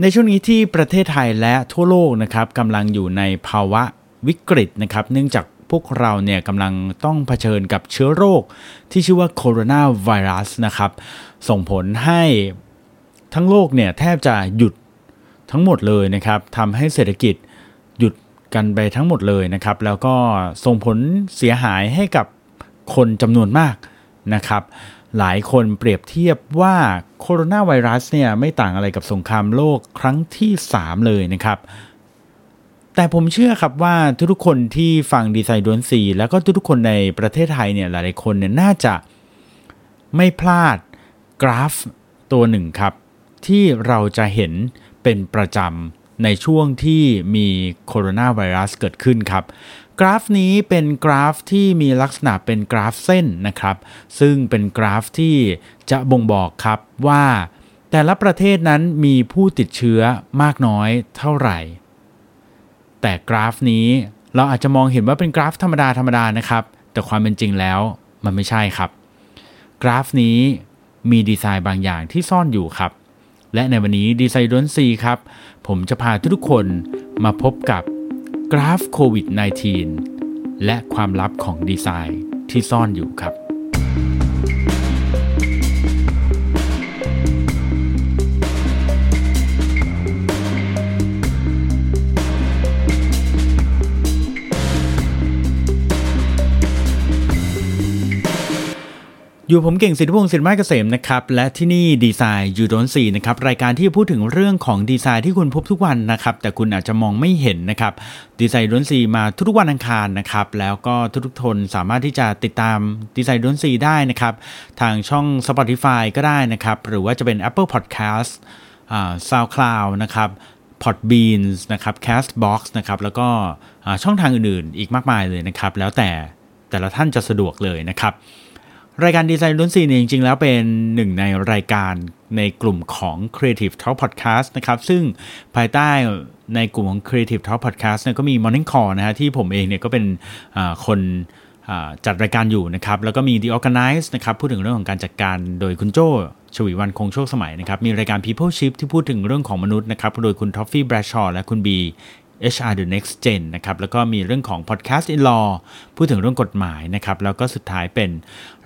ในช่วงนี้ที่ประเทศไทยและทั่วโลกนะครับกำลังอยู่ในภาวะวิกฤตนะครับ เนื่องจากพวกเราเนี่ยกำลังต้องเผชิญกับเชื้อโรคที่ชื่อว่าโคโรนาไวรัสนะครับ ส่งผลให้ทั้งโลกเนี่ยแทบจะหยุดทั้งหมดเลยนะครับทำให้เศรษฐกิจหยุดกันไปทั้งหมดเลยนะครับ แล้วก็ส่งผลเสียหายให้กับคนจำนวนมากนะครับ หลายคนเปรียบเทียบว่าโคโรนาไวรัสเนี่ยไม่ต่างอะไรกับสงครามโลกครั้งที่ 3 เลยนะครับ แต่ผมเชื่อครับว่าทุกๆคนที่ฟังดีไซน์ดวนซีแล้วก็ทุกๆคนในประเทศไทยเนี่ยหลายๆคนเนี่ยน่าจะไม่พลาดกราฟตัวหนึ่งครับ ที่เราจะเห็นเป็นประจำในช่วงที่มีโคโรนาไวรัสเกิดขึ้นครับ กราฟนี้เป็นกราฟที่มีลักษณะเป็นกราฟเส้นนะครับ ซึ่งเป็นกราฟที่จะบ่งบอกครับว่า แต่ละประเทศนั้นมีผู้ติดเชื้อมากน้อยเท่าไหร่ แต่กราฟนี้เราอาจจะมองเห็นว่าเป็นกราฟธรรมดาธรรมดานะครับ แต่ความเป็นจริงแล้วมันไม่ใช่ครับ กราฟนี้มีดีไซน์บางอย่างที่ซ่อนอยู่ครับ และในวันนี้ดีไซน์ดนซีครับ ผมจะพาทุกคนมาพบกับ กราฟโควิด -19 และความลับของดีไซน์ที่ซ่อนอยู่ครับ อยู่ผมเก่งสิทธิพงศ์สินไม้เกษมนะครับและที่นี่ดีไซน์ยูโดนซีนะครับรายการที่พูดถึงเรื่องของดีไซน์ที่คุณพบทุกวันนะครับแต่คุณอาจจะมองไม่เห็นนะครับดีไซน์ยูโดนซีมาทุกๆวันอังคารนะครับแล้วก็ทุกๆทนสามารถที่จะติดตามดีไซน์ยูโดนซีได้นะครับทางช่อง Spotify ก็ได้นะครับหรือว่าจะเป็น Apple Podcast อ่า SoundCloud นะครับ Podbeans นะครับ Castbox นะครับแล้วก็ช่องทางอื่นๆ อีกมากมายเลยนะครับแล้วแต่แต่ละท่านจะสะดวกเลยนะครับ รายการดีไซน์ลุ้นซีเนี่ยจริงๆ แล้วเป็นหนึ่งในรายการในกลุ่มของ Creative Talk Podcast นะครับ ซึ่งภายใต้ในกลุ่มของ Creative Talk Podcast เนี่ยก็มี Morning Call นะฮะที่ผมเองเนี่ยก็เป็นคนจัดรายการอยู่นะครับ แล้วก็มี The Organize นะครับ พูดถึงเรื่องของการจัดการโดยคุณโจชวีวันคงโชคสมัยนะครับ มีรายการ People Ship ที่พูดถึงเรื่องของมนุษย์นะครับ โดยคุณ Toffee Bradshaw และคุณ B HR The Next Gen นะครับแล้วก็มีเรื่องของ Podcast in Law พูดถึงเรื่องกฎหมายนะครับ แล้วก็สุดท้ายเป็น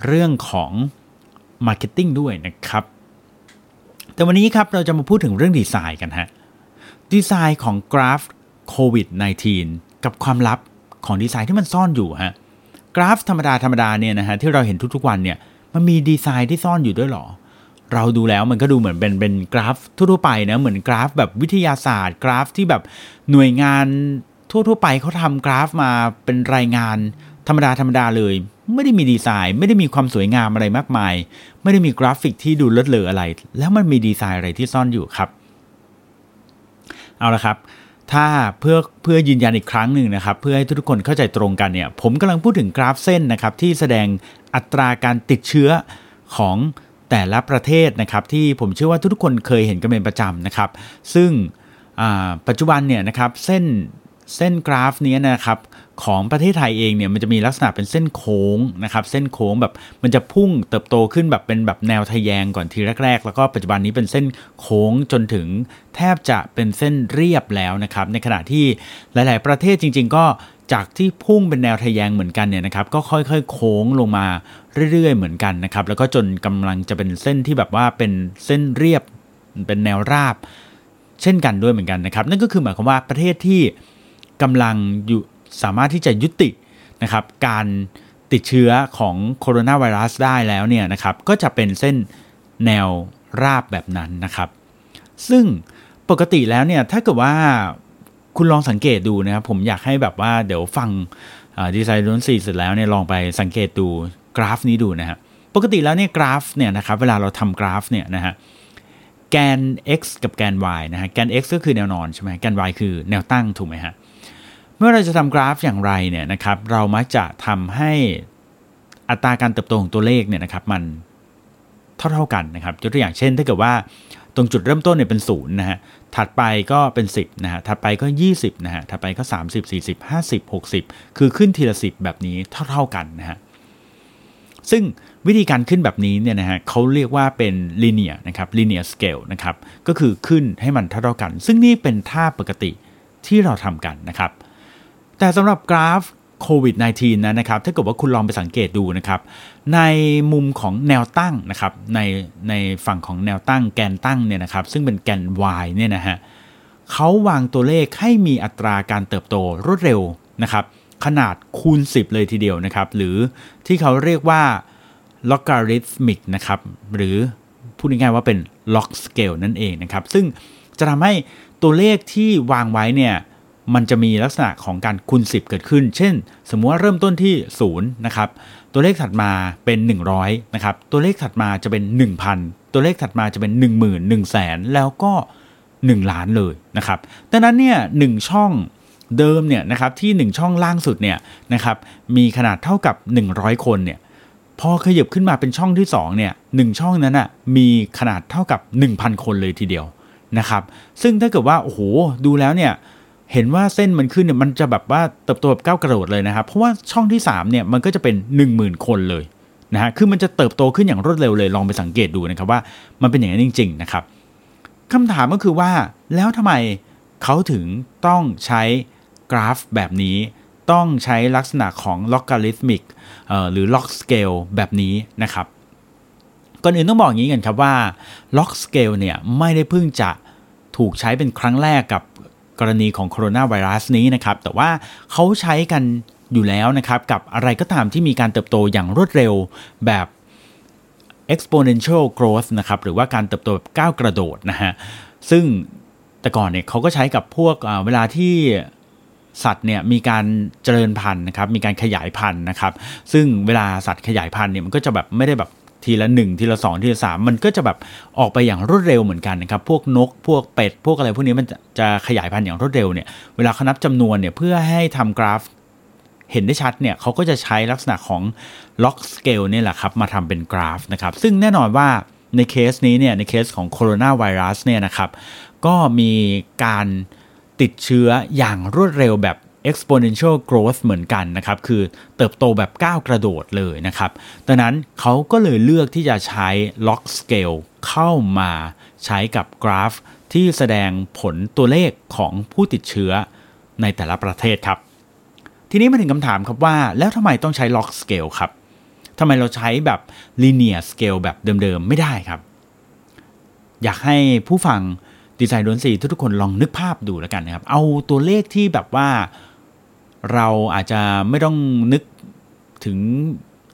เรื่องของ Marketing ด้วยนะครับ แต่วันนี้ครับเราจะมาพูดถึงเรื่องดีไซน์กันฮะดีไซน์ของกราฟโควิด -19 กับความลับของดีไซน์ที่มันซ่อนอยู่ฮะกราฟธรรมดาธรรมดาเนี่ยนะฮะที่เราเห็นทุกๆวันเนี่ยมันมีดีไซน์ที่ซ่อนอยู่ด้วยหรอ เราดูแล้วมันก็ดูเหมือนเป็นเป็นกราฟทั่วๆไปนะเหมือนกราฟแบบวิทยาศาสตร์ กราฟที่แบบหน่วยงานทั่วๆไปเขาทำกราฟมาเป็นรายงานธรรมดาธรรมดาเลย ไม่ได้มีดีไซน์ ไม่ได้มีความสวยงามอะไรมากมาย ไม่ได้มีกราฟิกที่ดูเลิศเลออะไร แล้วมันมีดีไซน์อะไรที่ซ่อนอยู่ครับ เอาละครับ ถ้าเพื่อเพื่อยืนยันอีกครั้งหนึ่งนะครับ เพื่อให้ทุกคนเข้าใจตรงกันเนี่ย ผมกำลังพูดถึงกราฟเส้นนะครับที่แสดงอัตราการติดเชื้อของ แต่ละประเทศนะครับที่ผมเชื่อว่าทุกคนเคยเห็นกันเป็นประจำนะครับ ซึ่งปัจจุบันเนี่ยนะครับเส้นเส้นกราฟนี้นะครับของประเทศไทยเองเนี่ยมันจะมีลักษณะเป็นเส้นโค้งนะครับเส้นโค้งแบบมันจะพุ่งเติบโตขึ้นแบบเป็นแบบแนวทะแยงก่อนทีแรก ๆ แล้วก็ปัจจุบันนี้เป็นเส้นโค้งจนถึงแทบจะเป็นเส้นเรียบแล้วนะครับในขณะที่หลาย ๆ ประเทศจริง ๆ ก็ จากที่พุ่งเป็นแนวทะแยงเหมือนกันเนี่ยนะครับก็ค่อยๆ โค้งลงมาเรื่อยๆ เหมือนกันนะครับแล้วก็จนกำลังจะเป็นเส้นที่แบบว่าเป็นเส้นเรียบเป็นแนวราบ เช่นกันด้วยเหมือนกันนะครับ นั่นก็คือหมายความว่าประเทศที่กำลังอยู่สามารถที่จะยุตินะครับการติดเชื้อของโคโรนาไวรัสได้แล้วเนี่ยนะครับก็จะเป็นเส้นแนวราบแบบนั้นนะครับ ซึ่งปกติแล้วเนี่ยถ้าเกิดว่า คุณลองสังเกตดูนะครับ ผมอยากให้แบบว่าเดี๋ยวฟังดีไซน์ล้นสี่เสร็จแล้วเนี่ยลองไปสังเกตดูกราฟนี้ดูนะฮะปกติแล้วเนี่ยกราฟเนี่ยนะครับเวลาเราทำกราฟเนี่ยนะฮะแกน x กับแกน y นะฮะแกน x ก็คือแนวนอนใช่ไหมแกน y คือแนวตั้งถูกไหมฮะเมื่อเราจะทำกราฟอย่างไรเนี่ยนะครับเรามักจะทำให้อัตราการเติบโตของตัวเลขเนี่ยนะครับมันเท่าๆกันนะครับยกตัวอย่างเช่นถ้าเกิดว่า ตรงจุดเริ่มต้นเนี่ยเป็นศูนย์นะฮะถัดไปก็เป็น 10นะฮะถัดไปก็ 20นะฮะถัดไปก็ 30 40 50 60 คือขึ้นทีละ 10 แบบนี้เท่า ๆกันนะฮะซึ่งวิธีการขึ้นแบบนี้เนี่ยนะฮะเขาเรียกว่าเป็น linear นะครับ linear scale นะครับก็คือขึ้นให้มันเท่าๆกัน ซึ่งนี่เป็นท่าปกติที่เราทำกันนะครับ แต่สำหรับกราฟ โควิด -19 นะนะครับ ถ้าเกิดว่าคุณลองไปสังเกตดูนะครับ ในมุมของแนวตั้งนะครับ ในในฝั่งของแนวตั้งแกนตั้งเนี่ยนะครับ ซึ่งเป็นแกน y เนี่ยนะฮะเขาวางตัวเลขให้มีอัตราการเติบโตรวดเร็วนะครับ ขนาดคูณ 10 เลยทีเดียวนะครับ หรือที่เขาเรียกว่า logarithmic นะครับ หรือพูดง่ายๆว่าเป็น log scale นั่นเองนะครับ ซึ่งจะทำให้ตัวเลขที่วางไว้เนี่ย มันจะมีลักษณะของการคูณ 10 เกิดขึ้น เช่น สมมติว่าเริ่มต้นที่0นะครับ ตัวเลขถัดมาเป็น 100นะครับ ตัวเลขถัดมาจะเป็น 1,000 ตัวเลขถัดมาจะเป็น 1 0 0 0 0 1 0 0 0 0 0 แล้วก็ 1 ล้านเลยนะครับ ดังนั้นเนี่ยหช่องเดิมเนี่ยนะครับที่ 1 ช่องล่างสุดเนี่ยนะครับมีขนาดเท่ากับ 100 คนเนี่ยพอขยับขึ้นมาเป็นช่องที่2เนี่ยหช่องนั้นอะ่ะมีขนาดเท่ากับ 1,000 คนเลยทีเดียวนะครับ ซึ่งถ้าเกิดว่าโอ้โหดูแล้วเนี่ย เห็นว่าเส้นมันขึ้นเนี่ยมันจะแบบว่าเติบโตแบบก้าวกระโดดเลยนะครับ เพราะว่าช่องที่3เนี่ยมันก็จะเป็น 10,000 คนเลยนะฮะคือมันจะเติบโตขึ้นอย่างรวดเร็วเลยลองไปสังเกตดูนะครับว่ามันเป็นอย่างนั้นจริง ๆ นะครับคำถามก็คือว่าแล้วทำไมเขาถึงต้องใช้กราฟแบบนี้ต้องใช้ลักษณะของ logarithmic หรือ log scale แบบนี้นะครับก่อนอื่นต้องบอกอย่างนี้กันครับว่า log scale เนี่ยไม่ได้เพิ่งจะถูกใช้เป็นครั้งแรกกับ กรณีของโคโรนาไวรัสนี้นะครับ แต่ว่าเขาใช้กันอยู่แล้วนะครับ กับอะไรก็ตามที่มีการเติบโตอย่างรวดเร็วแบบ exponential growth นะครับ หรือว่าการเติบโตแบบก้าวกระโดดนะฮะ ซึ่งแต่ก่อนเนี่ยเขาก็ใช้กับพวกเวลาที่สัตว์เนี่ยมีการเจริญพันธุ์นะครับ มีการขยายพันธุ์นะครับ ซึ่งเวลาสัตว์ขยายพันธุ์เนี่ยมันก็จะแบบไม่ได้แบบ ทีละหนึ่งทีละสองทีละสามมันก็จะแบบออกไปอย่างรวดเร็วเหมือนกันนะครับ พวกนก พวกเป็ด พวกอะไรพวกนี้มันจะขยายพันธุ์อย่างรวดเร็วเนี่ย เวลาเขานับจำนวนเนี่ยเพื่อให้ทำกราฟเห็นได้ชัดเนี่ยเขาก็จะใช้ลักษณะของ log scale เนี่ยแหละครับมาทำเป็นกราฟนะครับ ซึ่งแน่นอนว่าในเคสนี้เนี่ยในเคสของโคโรนาไวรัสเนี่ยนะครับก็มีการติดเชื้ออย่างรวดเร็วแบบ exponential growth เหมือนกันนะครับ คือเติบโตแบบก้าวกระโดดเลยนะครับ ดังนั้นเขาก็เลยเลือกที่จะใช้ log scale เข้ามาใช้กับกราฟ ที่แสดงผลตัวเลขของผู้ติดเชื้อในแต่ละประเทศครับ ทีนี้มาถึงคำถามครับว่า แล้วทำไมต้องใช้ log scale ครับทำไมเราใช้แบบ linear scale แบบเดิมๆ ไม่ได้ครับ อยากให้ผู้ฟังดีไซน์ดนสีทุกคนลองนึกภาพดูแล้วกันนะครับ เอาตัวเลขที่แบบว่า เราอาจจะไม่ต้องนึกถึง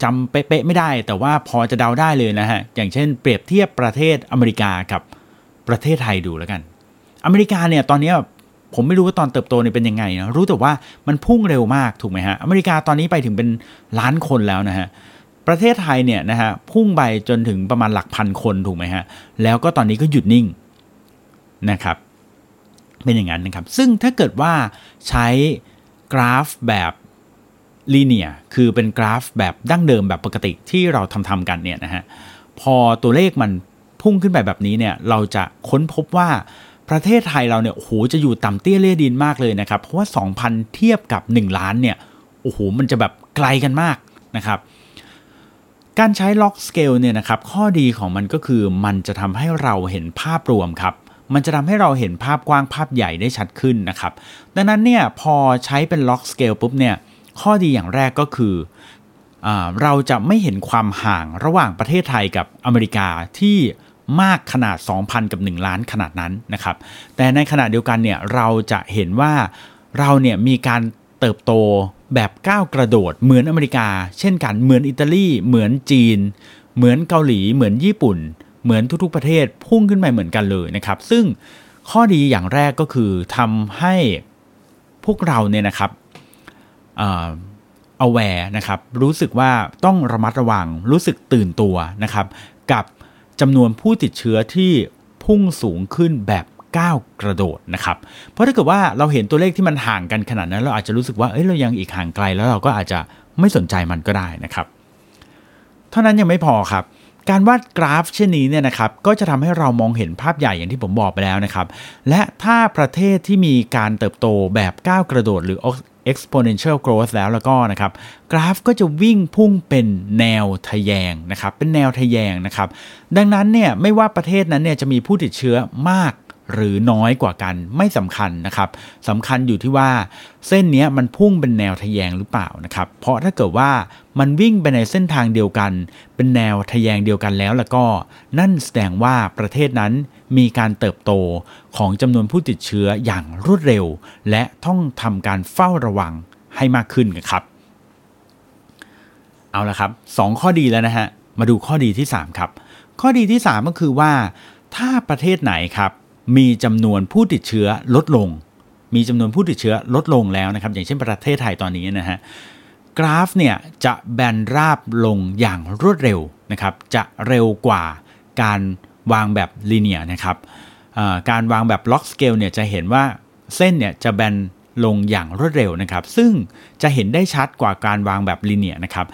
จำเป๊ะๆไม่ได้ แต่ว่าพอจะเดาได้เลยนะฮะ อย่างเช่นเปรียบเทียบประเทศอเมริกากับประเทศไทยดูแล้วกัน อเมริกาเนี่ยตอนนี้ผมไม่รู้ว่าตอนเติบโตเนี่ยเป็นยังไงนะรู้แต่ว่ามันพุ่งเร็วมากถูกไหมฮะอเมริกาตอนนี้ไปถึงเป็นล้านคนแล้วนะฮะประเทศไทยเนี่ยนะฮะพุ่งไปจนถึงประมาณหลักพันคนถูกไหมฮะแล้วก็ตอนนี้ก็หยุดนิ่งนะครับเป็นอย่างนั้นนะครับ ซึ่งถ้าเกิดว่าใช้ กราฟแบบลีเนียคือเป็นกราฟแบบดั้งเดิมแบบปกติที่เราทำทำกันเนี่ยนะฮะพอตัวเลขมันพุ่งขึ้นไปแบบนี้เนี่ยเราจะค้นพบว่าประเทศไทยเราเนี่ยโอ้โหจะอยู่ต่ำเตี้ยเรี่ยดินมากเลยนะครับ เพราะว่า 2,000 เทียบกับ 1 ล้านเนี่ยโอ้โหมันจะแบบไกลกันมากนะครับ การใช้ log scale เนี่ยนะครับข้อดีของมันก็คือมันจะทำให้เราเห็นภาพรวมครับ มันจะทำให้เราเห็นภาพกว้างภาพใหญ่ได้ชัดขึ้นนะครับ ดังนั้นเนี่ยพอใช้เป็น log scale ปุ๊บเนี่ยข้อดีอย่างแรกก็คืออเราจะไม่เห็นความห่างระหว่างประเทศไทยกับอเมริกาที่มากขนาด 2,000 กับ 1 ล้านขนาดนั้นนะครับ แต่ในขณะเดียวกันเนี่ยเราจะเห็นว่าเราเนี่ยมีการเติบโตแบบก้าวกระโดดเหมือนอเมริกา เช่นกันเหมือนอิตาลีเหมือนจีน เหมือนเกาหลีเหมือนญี่ปุ่น เหมือนทุกๆประเทศพุ่งขึ้นไปเหมือนกันเลยนะครับ ซึ่งข้อดีอย่างแรกก็คือทำให้พวกเราเนี่ยนะครับเอาแวร์นะครับ รู้สึกว่าต้องระมัดระวัง รู้สึกตื่นตัวนะครับ กับจำนวนผู้ติดเชื้อที่พุ่งสูงขึ้นแบบก้าวกระโดดนะครับ เพราะถ้าเกิดว่าเราเห็นตัวเลขที่มันห่างกันขนาดนั้น เราอาจจะรู้สึกว่าเอ้ยเรายังอีกห่างไกลแล้วเราก็อาจจะไม่สนใจมันก็ได้นะครับ เท่านั้นยังไม่พอครับ การวาดกราฟเช่นนี้เนี่ยนะครับก็จะทำให้เรามองเห็นภาพใหญ่อย่างที่ผมบอกไปแล้วนะครับ และถ้าประเทศที่มีการเติบโตแบบก้าวกระโดดหรือ exponential growth แล้วแล้วก็นะครับกราฟก็จะวิ่งพุ่งเป็นแนวทะแยงนะครับเป็นแนวทะแยงนะครับ ดังนั้นเนี่ยไม่ว่าประเทศนั้นเนี่ยจะมีผู้ติดเชื้อมาก หรือน้อยกว่ากันไม่สำคัญนะครับสำคัญอยู่ที่ว่าเส้นนี้มันพุ่งเป็นแนวทะแยงหรือเปล่านะครับ เพราะถ้าเกิดว่ามันวิ่งไปในเส้นทางเดียวกัน เป็นแนวทะแยงเดียวกันแล้วแล้วก็ นั่นแสดงว่าประเทศนั้นมีการเติบโตของจำนวนผู้ติดเชื้ออย่างรวดเร็ว และต้องทำการเฝ้าระวังให้มากขึ้นครับ เอาละครับสองข้อดีแล้วนะฮะมาดูข้อดีที่ 3 ครับ ข้อดีที่ 3 ก็คือว่า ถ้าประเทศไหนครับ มีจำนวนผู้ติดเชื้อลดลง มีจำนวนผู้ติดเชื้อลดลงแล้วนะครับ อย่างเช่นประเทศไทยตอนนี้นะฮะกราฟเนี่ยจะแบนราบลงอย่างรวดเร็วนะครับ จะเร็วกว่าการวางแบบลีเนียนะครับการวางแบบล็อกสเกลเนี่ยจะเห็นว่าเส้นเนี่ยจะแบนลงอย่างรวดเร็วนะครับ ซึ่งจะเห็นได้ชัดกว่าการวางแบบลีเนียนะครับ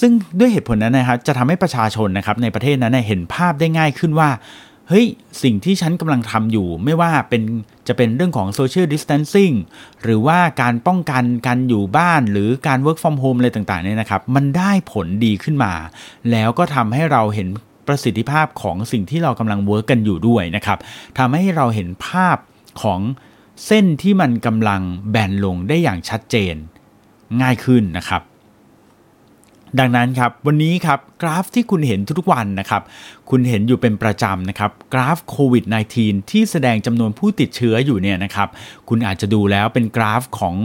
ซึ่งด้วยเหตุผลนั้นนะครับจะทำให้ประชาชนนะครับในประเทศนั้นเห็นภาพได้ง่ายขึ้นว่า เฮ้ย สิ่งที่ฉันกำลังทำอยู่ไม่ว่าเป็นจะเป็นเรื่องของ social distancing หรือว่าการป้องกันการอยู่บ้านหรือการ work from home อะไรต่างๆเนี่ยนะครับ มันได้ผลดีขึ้นมา แล้วก็ทำให้เราเห็นประสิทธิภาพของสิ่งที่เรากำลังเวิร์กกันอยู่ด้วยนะครับทำให้เราเห็นภาพของเส้นที่มันกำลังแบนลงได้อย่างชัดเจน ง่ายขึ้นนะครับ ดังนั้นครับวันนี้ครับกราฟที่คุณเห็นทุกวันนะครับคุณเห็นอยู่เป็นประจำนะครับกราฟโควิด -19 ที่แสดงจำนวนผู้ติดเชื้ออยู่เนี่ยนะครับคุณอาจจะดูแล้วเป็นกราฟของ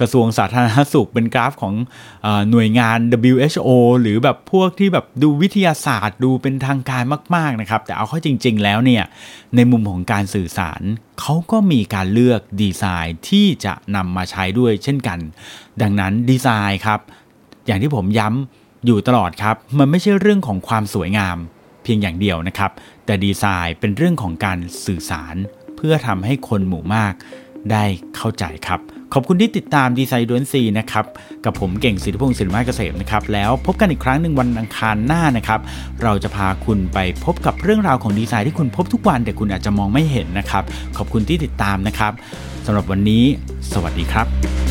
กระทรวงสาธารณสุข เป็นกราฟของอหน่วยงาน WHO หรือแบบพวกที่แบบดูวิทยาศาสตร์ดูเป็นทางการมากๆนะครับแต่เอาเข้าจริง ๆ แล้วเนี่ยในมุมของการสื่อสารเขาก็มีการเลือกดีไซน์ที่จะนำมาใช้ด้วยเช่นกัน ดังนั้นดีไซน์ครับ อย่างที่ผมย้ำอยู่ตลอดครับ มันไม่ใช่เรื่องของความสวยงาม เพียงอย่างเดียวนะครับ แต่ดีไซน์เป็นเรื่องของการสื่อสาร เพื่อทำให้คนหมู่มากได้เข้าใจครับ ขอบคุณที่ติดตามดีไซน์ดวนซีนะครับ กับผมเก่งสิทธิพงศ์สิริมาเกษมนะครับ แล้วพบกันอีกครั้งหนึ่งวันอังคารหน้านะครับ เราจะพาคุณไปพบกับเรื่องราวของดีไซน์ที่คุณพบทุกวันแต่คุณอาจจะมองไม่เห็นนะครับ ขอบคุณที่ติดตามนะครับสำหรับวันนี้ สวัสดีครับ